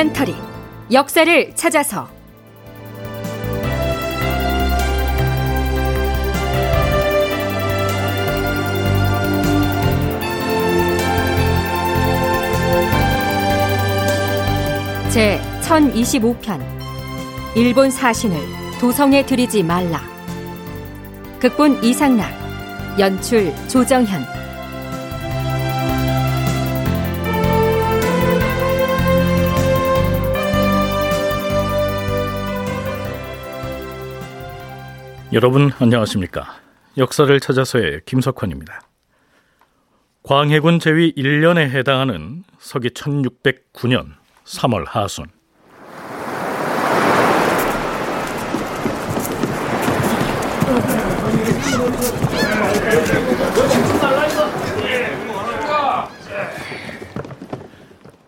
다큐멘터리. 역사를 찾아서. 제 1025편. 일본 사신을 도성에 들이지 말라. 극본 이상락. 연출 조정현 여러분 안녕하십니까? 역사를 찾아서의 김석환입니다. 광해군 제위 1년에 해당하는 서기 1609년 3월 하순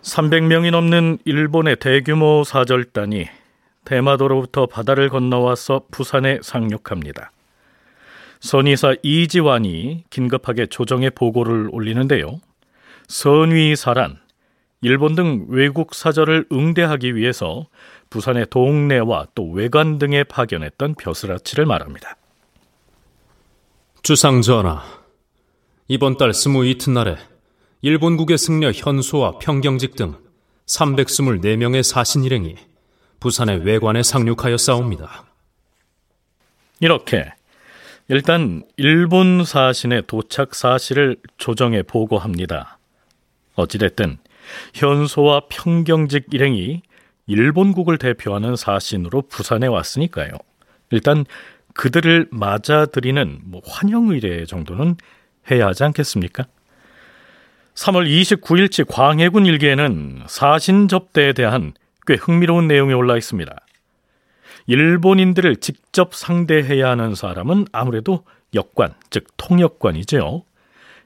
(300명이) 넘는 일본의 대규모 사절단이 대마도로부터 바다를 건너와서 부산에 상륙합니다. 선의사 이지환이 긴급하게 조정의 보고를 올리는데요. 선위사란 일본 등 외국 사절을 응대하기 위해서 부산의 동네와 또 외관 등에 파견했던 벼슬아치를 말합니다. 주상 전하, 이번 달 스무 이튿날에 일본국의 승려 현소와 평경직 등 324명의 사신 일행이 부산의 외관에 상륙하여 싸웁니다. 이렇게 일단 일본 사신의 도착 사실을 조정에 보고합니다. 어찌됐든 현소와 평경직 일행이 일본국을 대표하는 사신으로 부산에 왔으니까요. 일단 그들을 맞아들이는 뭐 환영 의례 정도는 해야 하지 않겠습니까? 3월 29일치 광해군 일기에는 사신 접대에 대한 꽤 흥미로운 내용이 올라 있습니다. 일본인들을 직접 상대해야 하는 사람은 아무래도 역관, 즉 통역관이죠.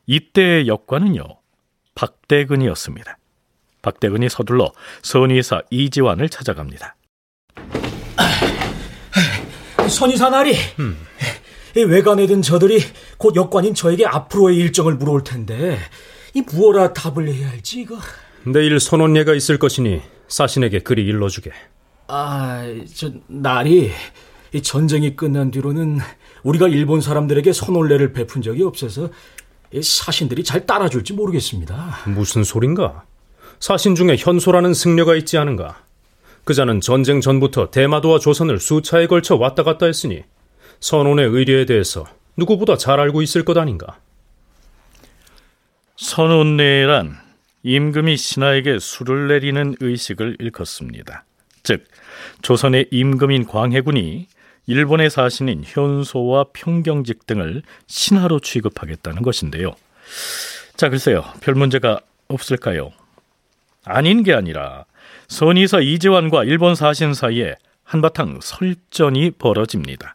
이때의 역관은요, 박대근이었습니다. 박대근이 서둘러 선의사 이지환을 찾아갑니다. 선의사 나리, 음. 외관에 든 저들이 곧 역관인 저에게 앞으로의 일정을 물어올 텐데 이 무어라 답을 해야 할지 이거. 내일 선원예가 있을 것이니 사신에게 그리 일러주게. 아, 저 날이 이 전쟁이 끝난 뒤로는 우리가 일본 사람들에게 선올례를 베푼 적이 없어서 사신들이 잘 따라줄지 모르겠습니다. 무슨 소린가? 사신 중에 현소라는 승려가 있지 않은가? 그자는 전쟁 전부터 대마도와 조선을 수차에 걸쳐 왔다 갔다 했으니 선원의 의뢰에 대해서 누구보다 잘 알고 있을 것 아닌가? 선원례란 임금이 신하에게 술을 내리는 의식을 일컫습니다. 즉 조선의 임금인 광해군이 일본의 사신인 현소와 평경직 등을 신하로 취급하겠다는 것인데요. 자, 글쎄요. 별 문제가 없을까요? 아닌 게 아니라 선의사 이재환과 일본 사신 사이에 한바탕 설전이 벌어집니다.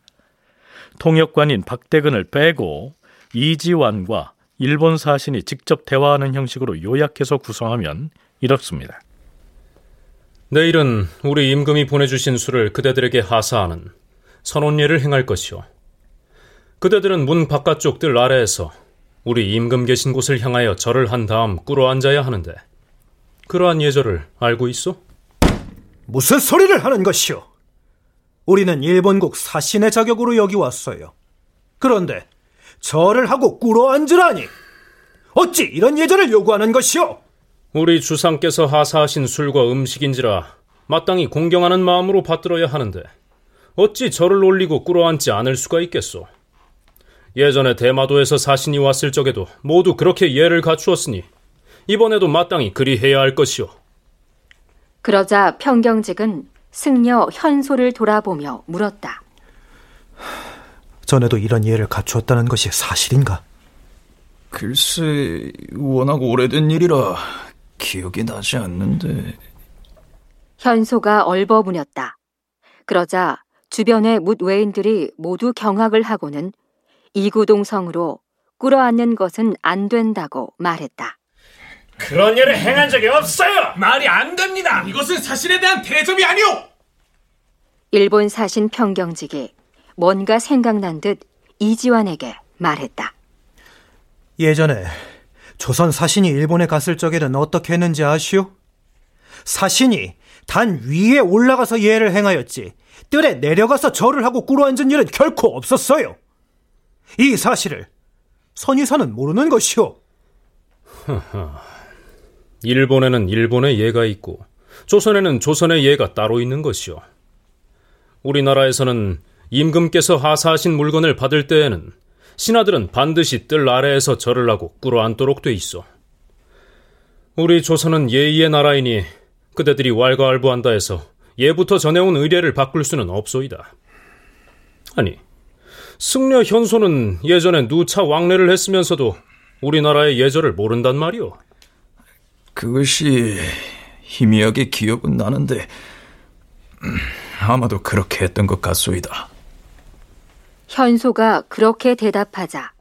통역관인 박대근을 빼고 이지환과 일본 사신이 직접 대화하는 형식으로 요약해서 구성하면 이렇습니다. 내일은 우리 임금이 보내주신 수를 그대들에게 하사하는 선언례를 행할 것이오. 그대들은 문 바깥쪽 들 아래에서 우리 임금 계신 곳을 향하여 절을 한 다음 꿇어 앉아야 하는데 그러한 예절을 알고 있어? 무슨 소리를 하는 것이오? 우리는 일본국 사신의 자격으로 여기 왔어요. 그런데 절을 하고 꿇어 앉으라니. 어찌 이런 예절을 요구하는 것이오? 우리 주상께서 하사하신 술과 음식인지라 마땅히 공경하는 마음으로 받들어야 하는데 어찌 절을 올리고 꿇어앉지 않을 수가 있겠소? 예전에 대마도에서 사신이 왔을 적에도 모두 그렇게 예를 갖추었으니 이번에도 마땅히 그리 해야 할 것이오. 그러자 평경직은 승려 현소를 돌아보며 물었다. 전에도 이런 예를 갖추었다는 것이 사실인가? 글쎄, 워낙 오래된 일이라 기억이 나지 않는데. 현소가 얼버무녔다. 그러자 주변의 묻외인들이 모두 경악을 하고는 이구동성으로 꿇어앉는 것은 안 된다고 말했다. 그런 일을 행한 적이 없어요! 말이 안 됩니다! 이것은 사실에 대한 대접이 아니오! 일본 사신 평경직이 뭔가 생각난 듯 이지환에게 말했다. 예전에 조선 사신이 일본에 갔을 적에는 어떻게 했는지 아시오? 사신이 단 위에 올라가서 예를 행하였지 뜰에 내려가서 절을 하고 꿇어앉은 일은 결코 없었어요. 이 사실을 선의사는 모르는 것이오. 일본에는 일본의 예가 있고 조선에는 조선의 예가 따로 있는 것이오. 우리나라에서는 임금께서 하사하신 물건을 받을 때에는 신하들은 반드시 뜰 아래에서 절을 하고 꿇어 앉도록 돼 있어. 우리 조선은 예의의 나라이니 그대들이 왈가왈부한다 해서 예부터 전해온 의례를 바꿀 수는 없소이다. 아니, 승려 현소는 예전에 누차 왕래를 했으면서도 우리나라의 예절을 모른단 말이오. 그것이 희미하게 기억은 나는데 음, 아마도 그렇게 했던 것 같소이다. 현소가 그렇게 대답하자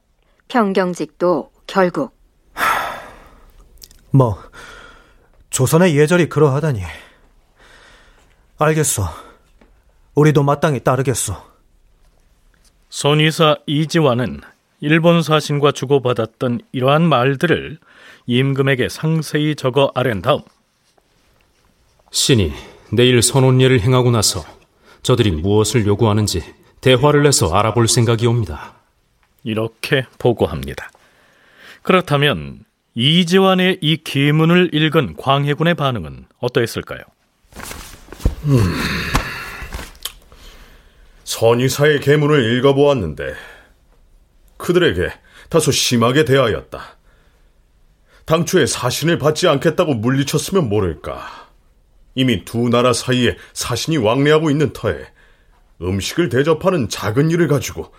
평경직도 결국 뭐 조선의 예절이 그러하다니 알겠소. 우리도 마땅히 따르겠소. 선의사 이지환은 일본 사신과 주고받았던 이러한 말들을 임금에게 상세히 적어 아랜 다음 신이 내일 선혼예를 행하고 나서 저들이 무엇을 요구하는지 대화를 내서 알아볼 생각이옵니다. 이렇게 보고합니다. 그렇다면 이지환의 이 기문을 읽은 광해군의 반응은 어떠했을까요? 음, 선의사의 계문을 읽어보았는데 그들에게 다소 심하게 대하였다. 당초에 사신을 받지 않겠다고 물리쳤으면 모를까. 이미 두 나라 사이에 사신이 왕래하고 있는 터에 음식을 대접하는 작은 일을 가지고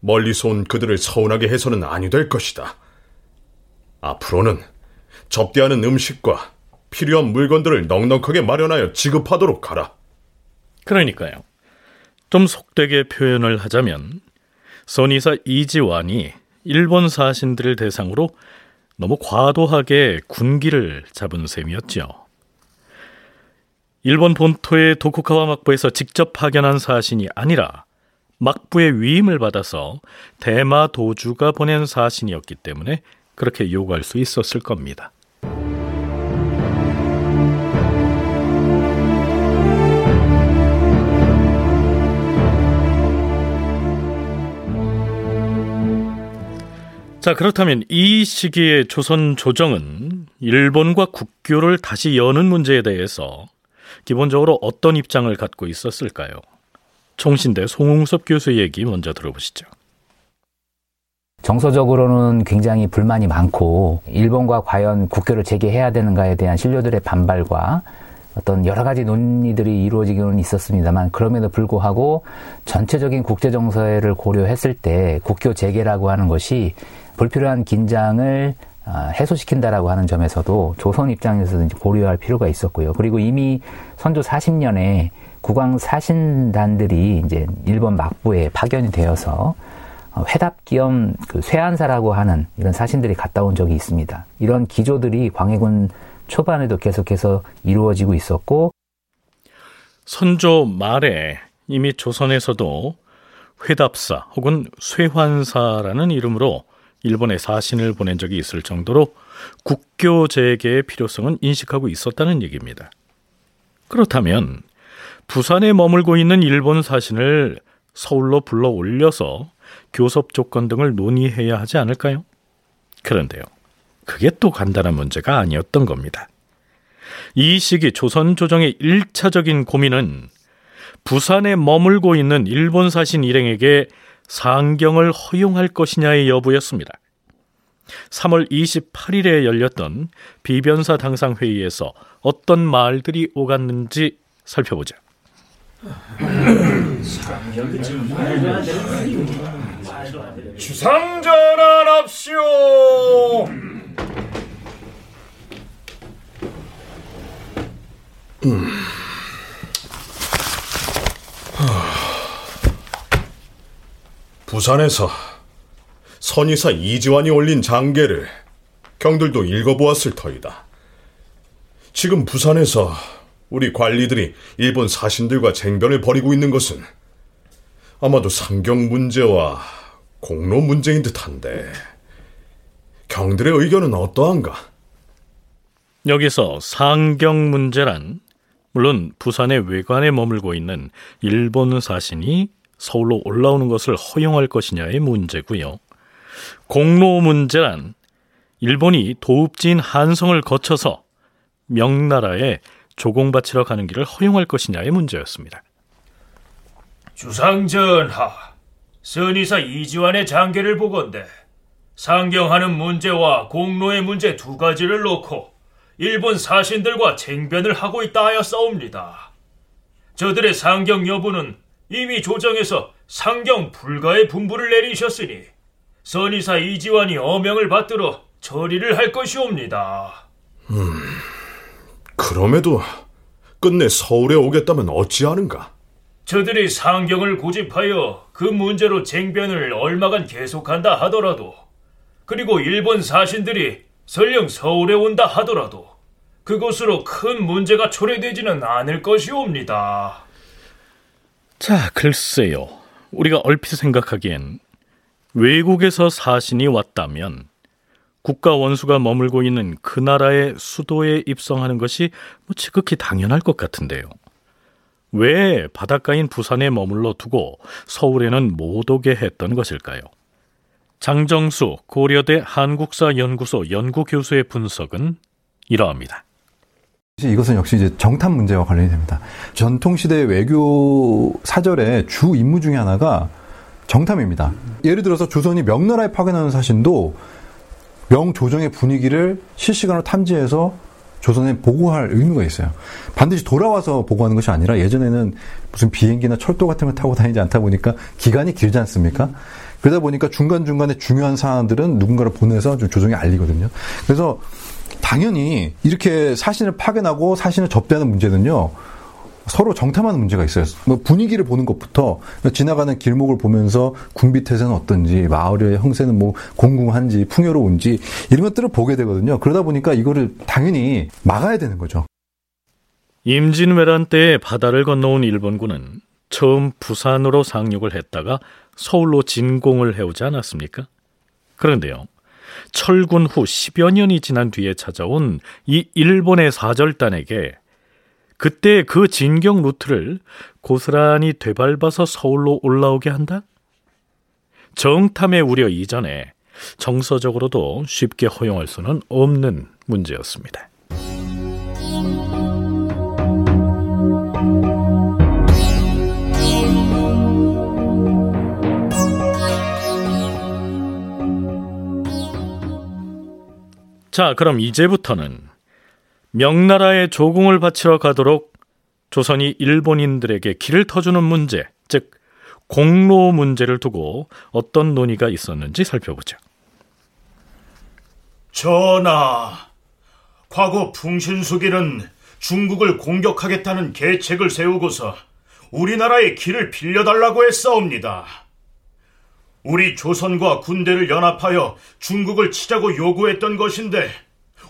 멀리서 온 그들을 서운하게 해서는 아니 될 것이다. 앞으로는 접대하는 음식과 필요한 물건들을 넉넉하게 마련하여 지급하도록 하라. 그러니까요. 좀 속되게 표현을 하자면 선의사 이지환이 일본 사신들을 대상으로 너무 과도하게 군기를 잡은 셈이었죠. 일본 본토의 도쿠카와 막부에서 직접 파견한 사신이 아니라 막부의 위임을 받아서 대마 도주가 보낸 사신이었기 때문에 그렇게 요구할 수 있었을 겁니다. 자, 그렇다면 이 시기에 조선 조정은 일본과 국교를 다시 여는 문제에 대해서 기본적으로 어떤 입장을 갖고 있었을까요? 총신대 송웅섭 교수 얘기 먼저 들어보시죠. 정서적으로는 굉장히 불만이 많고 일본과 과연 국교를 재개해야 되는가에 대한 신료들의 반발과 어떤 여러 가지 논의들이 이루어지기는 있었습니다만 그럼에도 불구하고 전체적인 국제 정서를 고려했을 때 국교 재개라고 하는 것이 불필요한 긴장을 아, 해소시킨다라고 하는 점에서도 조선 입장에서 고려할 필요가 있었고요. 그리고 이미 선조 40년에 국왕 사신단들이 이제 일본 막부에 파견이 되어서 어, 회답 겸 그 쇠한사라고 하는 이런 사신들이 갔다 온 적이 있습니다. 이런 기조들이 광해군 초반에도 계속해서 이루어지고 있었고 선조 말에 이미 조선에서도 회답사 혹은 쇠환사라는 이름으로 일본에 사신을 보낸 적이 있을 정도로 국교 재개의 필요성은 인식하고 있었다는 얘기입니다. 그렇다면 부산에 머물고 있는 일본 사신을 서울로 불러 올려서 교섭 조건 등을 논의해야 하지 않을까요? 그런데요. 그게 또 간단한 문제가 아니었던 겁니다. 이 시기 조선 조정의 1차적인 고민은 부산에 머물고 있는 일본 사신 일행에게 상경을 허용할 것이냐의 여부였습니다. 3월 28일에 열렸던 비변사 당상 회의에서 어떤 말들이 오갔는지 살펴보자. 주상전환합시오. 음. 부산에서 선의사 이지환이 올린 장계를 경들도 읽어보았을 터이다. 지금 부산에서 우리 관리들이 일본 사신들과 쟁변을 벌이고 있는 것은 아마도 상경 문제와 공로 문제인 듯한데 경들의 의견은 어떠한가? 여기서 상경 문제란 물론 부산의 외관에 머물고 있는 일본 사신이 서울로 올라오는 것을 허용할 것이냐의 문제고요. 공로 문제란 일본이 도읍지인 한성을 거쳐서 명나라에 조공바치러 가는 길을 허용할 것이냐의 문제였습니다. 주상전하, 선의사 이지환의 장계를 보건대 상경하는 문제와 공로의 문제 두 가지를 놓고 일본 사신들과 쟁변을 하고 있다 하였사옵니다. 저들의 상경 여부는 이미 조정에서 상경 불가의 분부를 내리셨으니 선의사 이지환이 어명을 받들어 처리를 할 것이옵니다. 음, 그럼에도 끝내 서울에 오겠다면 어찌하는가? 저들이 상경을 고집하여 그 문제로 쟁변을 얼마간 계속한다 하더라도 그리고 일본 사신들이 설령 서울에 온다 하더라도 그것으로 큰 문제가 초래되지는 않을 것이옵니다. 자, 글쎄요. 우리가 얼핏 생각하기엔 외국에서 사신이 왔다면 국가 원수가 머물고 있는 그 나라의 수도에 입성하는 것이 뭐 지극히 당연할 것 같은데요. 왜 바닷가인 부산에 머물러 두고 서울에는 못 오게 했던 것일까요? 장정수 고려대 한국사연구소 연구교수의 분석은 이러합니다. 이것은 역시 이제 정탐 문제와 관련이 됩니다. 전통시대 외교 사절의 주 임무 중의 하나가 정탐입니다. 예를 들어서 조선이 명나라에 파견하는 사신도 명조정의 분위기를 실시간으로 탐지해서 조선에 보고할 의무가 있어요. 반드시 돌아와서 보고하는 것이 아니라 예전에는 무슨 비행기나 철도 같은 걸 타고 다니지 않다 보니까 기간이 길지 않습니까? 그러다 보니까 중간중간에 중요한 사안들은 누군가를 보내서 좀 조정에 알리거든요. 그래서 당연히 이렇게 사신을 파견하고 사신을 접대하는 문제는요. 서로 정탐하는 문제가 있어요. 뭐 분위기를 보는 것부터 지나가는 길목을 보면서 군비태세는 어떤지, 마을의 형세는 뭐 공공한지, 풍요로운지 이런 것들을 보게 되거든요. 그러다 보니까 이거를 당연히 막아야 되는 거죠. 임진왜란 때 바다를 건너온 일본군은 처음 부산으로 상륙을 했다가 서울로 진공을 해오지 않았습니까? 그런데요. 철군 후 10여 년이 지난 뒤에 찾아온 이 일본의 사절단에게 그때 그 진경 루트를 고스란히 되밟아서 서울로 올라오게 한다? 정탐의 우려 이전에 정서적으로도 쉽게 허용할 수는 없는 문제였습니다. 자, 그럼 이제부터는 명나라의 조공을 바치러 가도록 조선이 일본인들에게 길을 터주는 문제, 즉 공로 문제를 두고 어떤 논의가 있었는지 살펴보죠. 전하, 과거 풍신수길은 중국을 공격하겠다는 계책을 세우고서 우리나라의 길을 빌려달라고 했사옵니다. 우리 조선과 군대를 연합하여 중국을 치자고 요구했던 것인데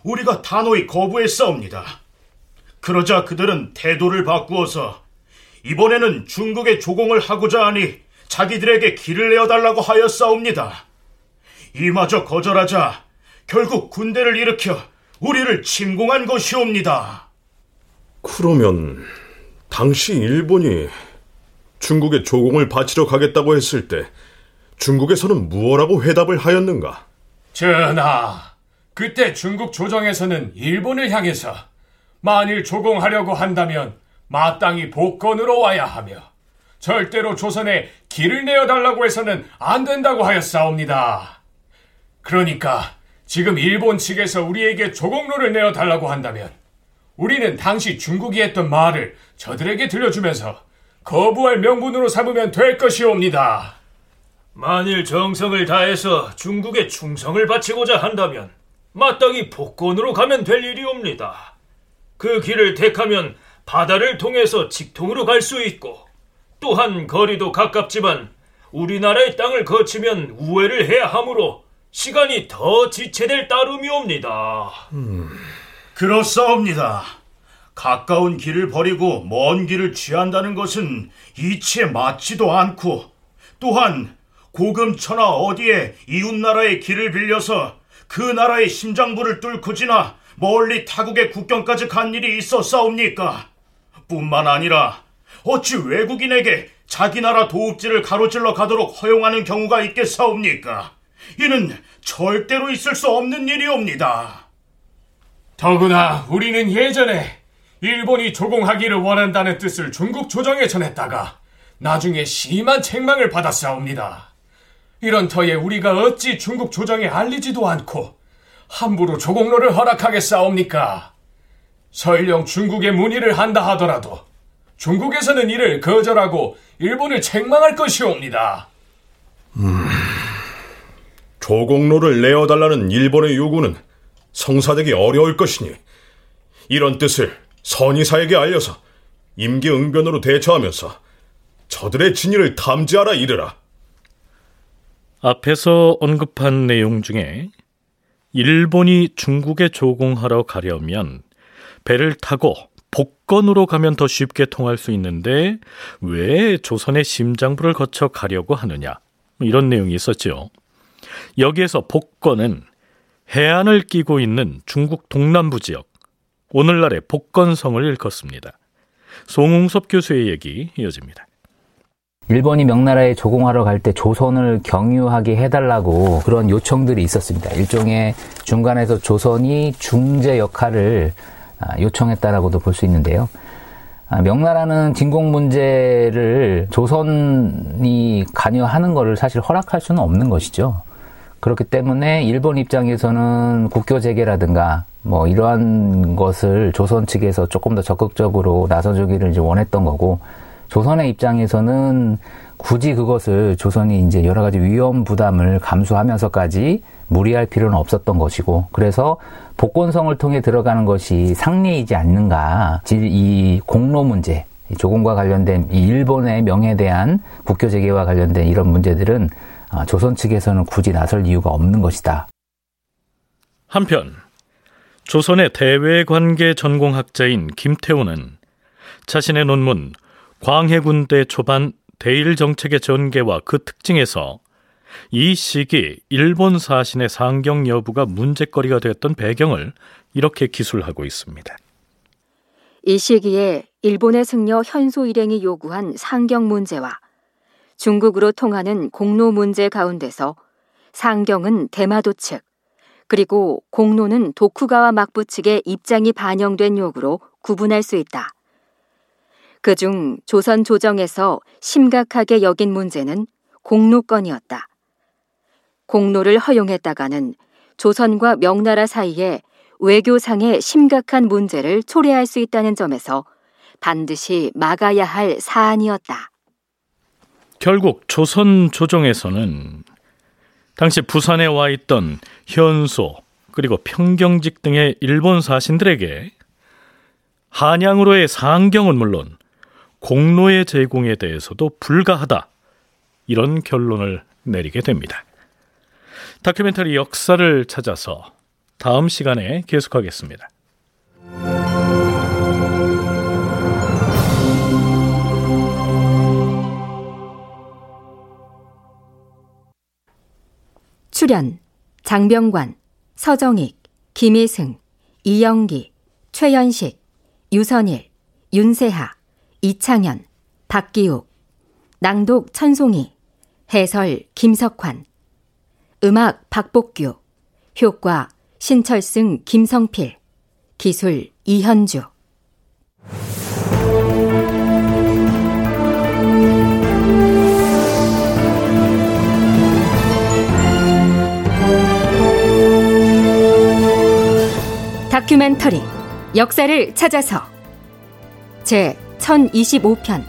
우리가 단호히 거부했사옵니다. 그러자 그들은 태도를 바꾸어서 이번에는 중국의 조공을 하고자 하니 자기들에게 길을 내어달라고 하였사옵니다. 이마저 거절하자 결국 군대를 일으켜 우리를 침공한 것이옵니다. 그러면 당시 일본이 중국의 조공을 바치러 가겠다고 했을 때 중국에서는 무엇라고 회답을 하였는가? 전하, 그때 중국 조정에서는 일본을 향해서 만일 조공하려고 한다면 마땅히 복권으로 와야 하며 절대로 조선에 길을 내어달라고 해서는 안 된다고 하였사옵니다. 그러니까 지금 일본 측에서 우리에게 조공로를 내어달라고 한다면 우리는 당시 중국이 했던 말을 저들에게 들려주면서 거부할 명분으로 삼으면 될 것이옵니다. 만일 정성을 다해서 중국에 충성을 바치고자 한다면 마땅히 복권으로 가면 될 일이옵니다. 그 길을 택하면 바다를 통해서 직통으로 갈 수 있고 또한 거리도 가깝지만 우리나라의 땅을 거치면 우회를 해야 하므로 시간이 더 지체될 따름이옵니다. 음. 그렇사옵니다. 가까운 길을 버리고 먼 길을 취한다는 것은 이치에 맞지도 않고 또한 고금천하 어디에 이웃나라의 길을 빌려서 그 나라의 심장부를 뚫고 지나 멀리 타국의 국경까지 간 일이 있었사옵니까? 뿐만 아니라 어찌 외국인에게 자기 나라 도읍지를 가로질러 가도록 허용하는 경우가 있겠사옵니까? 이는 절대로 있을 수 없는 일이옵니다. 더구나 우리는 예전에 일본이 조공하기를 원한다는 뜻을 중국 조정에 전했다가 나중에 심한 책망을 받았사옵니다. 이런 터에 우리가 어찌 중국 조정에 알리지도 않고 함부로 조공로를 허락하겠사옵니까? 설령 중국에 문의를 한다 하더라도 중국에서는 이를 거절하고 일본을 책망할 것이옵니다. 음, 조공로를 내어달라는 일본의 요구는 성사되기 어려울 것이니 이런 뜻을 선의사에게 알려서 임기응변으로 대처하면서 저들의 진위를 탐지하라 이르라. 앞에서 언급한 내용 중에 일본이 중국에 조공하러 가려면 배를 타고 복건으로 가면 더 쉽게 통할 수 있는데 왜 조선의 심장부를 거쳐 가려고 하느냐 이런 내용이 있었죠. 여기에서 복건은 해안을 끼고 있는 중국 동남부 지역 오늘날의 복건성을 일컫습니다. 송웅섭 교수의 얘기 이어집니다. 일본이 명나라에 조공하러 갈 때 조선을 경유하게 해달라고 그런 요청들이 있었습니다. 일종의 중간에서 조선이 중재 역할을 아, 요청했다라고도 볼 수 있는데요. 아, 명나라는 진공 문제를 조선이 관여하는 것을 사실 허락할 수는 없는 것이죠. 그렇기 때문에 일본 입장에서는 국교 재개라든가 뭐 이러한 것을 조선 측에서 조금 더 적극적으로 나서주기를 이제 원했던 거고 조선의 입장에서는 굳이 그것을 조선이 이제 여러 가지 위험 부담을 감수하면서까지 무리할 필요는 없었던 것이고 그래서 복권성을 통해 들어가는 것이 상례이지 않는가 이 공로 문제 조공과 관련된 이 일본의 명예에 대한 국교 재개와 관련된 이런 문제들은 아, 조선 측에서는 굳이 나설 이유가 없는 것이다. 한편 조선의 대외 관계 전공학자인 김태우는 자신의 논문 광해군대 초반 대일 정책의 전개와 그 특징에서 이 시기 일본 사신의 상경 여부가 문제거리가 되었던 배경을 이렇게 기술하고 있습니다. 이 시기에 일본의 승려 현소 일행이 요구한 상경 문제와 중국으로 통하는 공로 문제 가운데서 상경은 대마도 측, 그리고 공로는 도쿠가와 막부 측의 입장이 반영된 요구로 구분할 수 있다. 그중 조선 조정에서 심각하게 여긴 문제는 공로권이었다. 공로를 허용했다가는 조선과 명나라 사이에 외교상의 심각한 문제를 초래할 수 있다는 점에서 반드시 막아야 할 사안이었다. 결국 조선 조정에서는 당시 부산에 와 있던 현소 그리고 평경직 등의 일본 사신들에게 한양으로의 상경은 물론 공로의 제공에 대해서도 불가하다 이런 결론을 내리게 됩니다. 다큐멘터리 역사를 찾아서 다음 시간에 계속하겠습니다. 출연 장병관, 서정익, 김희승, 이영기, 최연식, 유선일, 윤세하, 이창현, 박기욱, 낭독 천송이, 해설 김석환, 음악 박복규, 효과 신철승 김성필, 기술 이현주. 다큐멘터리 역사를 찾아서 제 1025편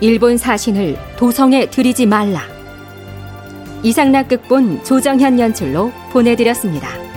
일본 사신을 도성에 들이지 말라 이상락 극본 조정현 연출로 보내드렸습니다.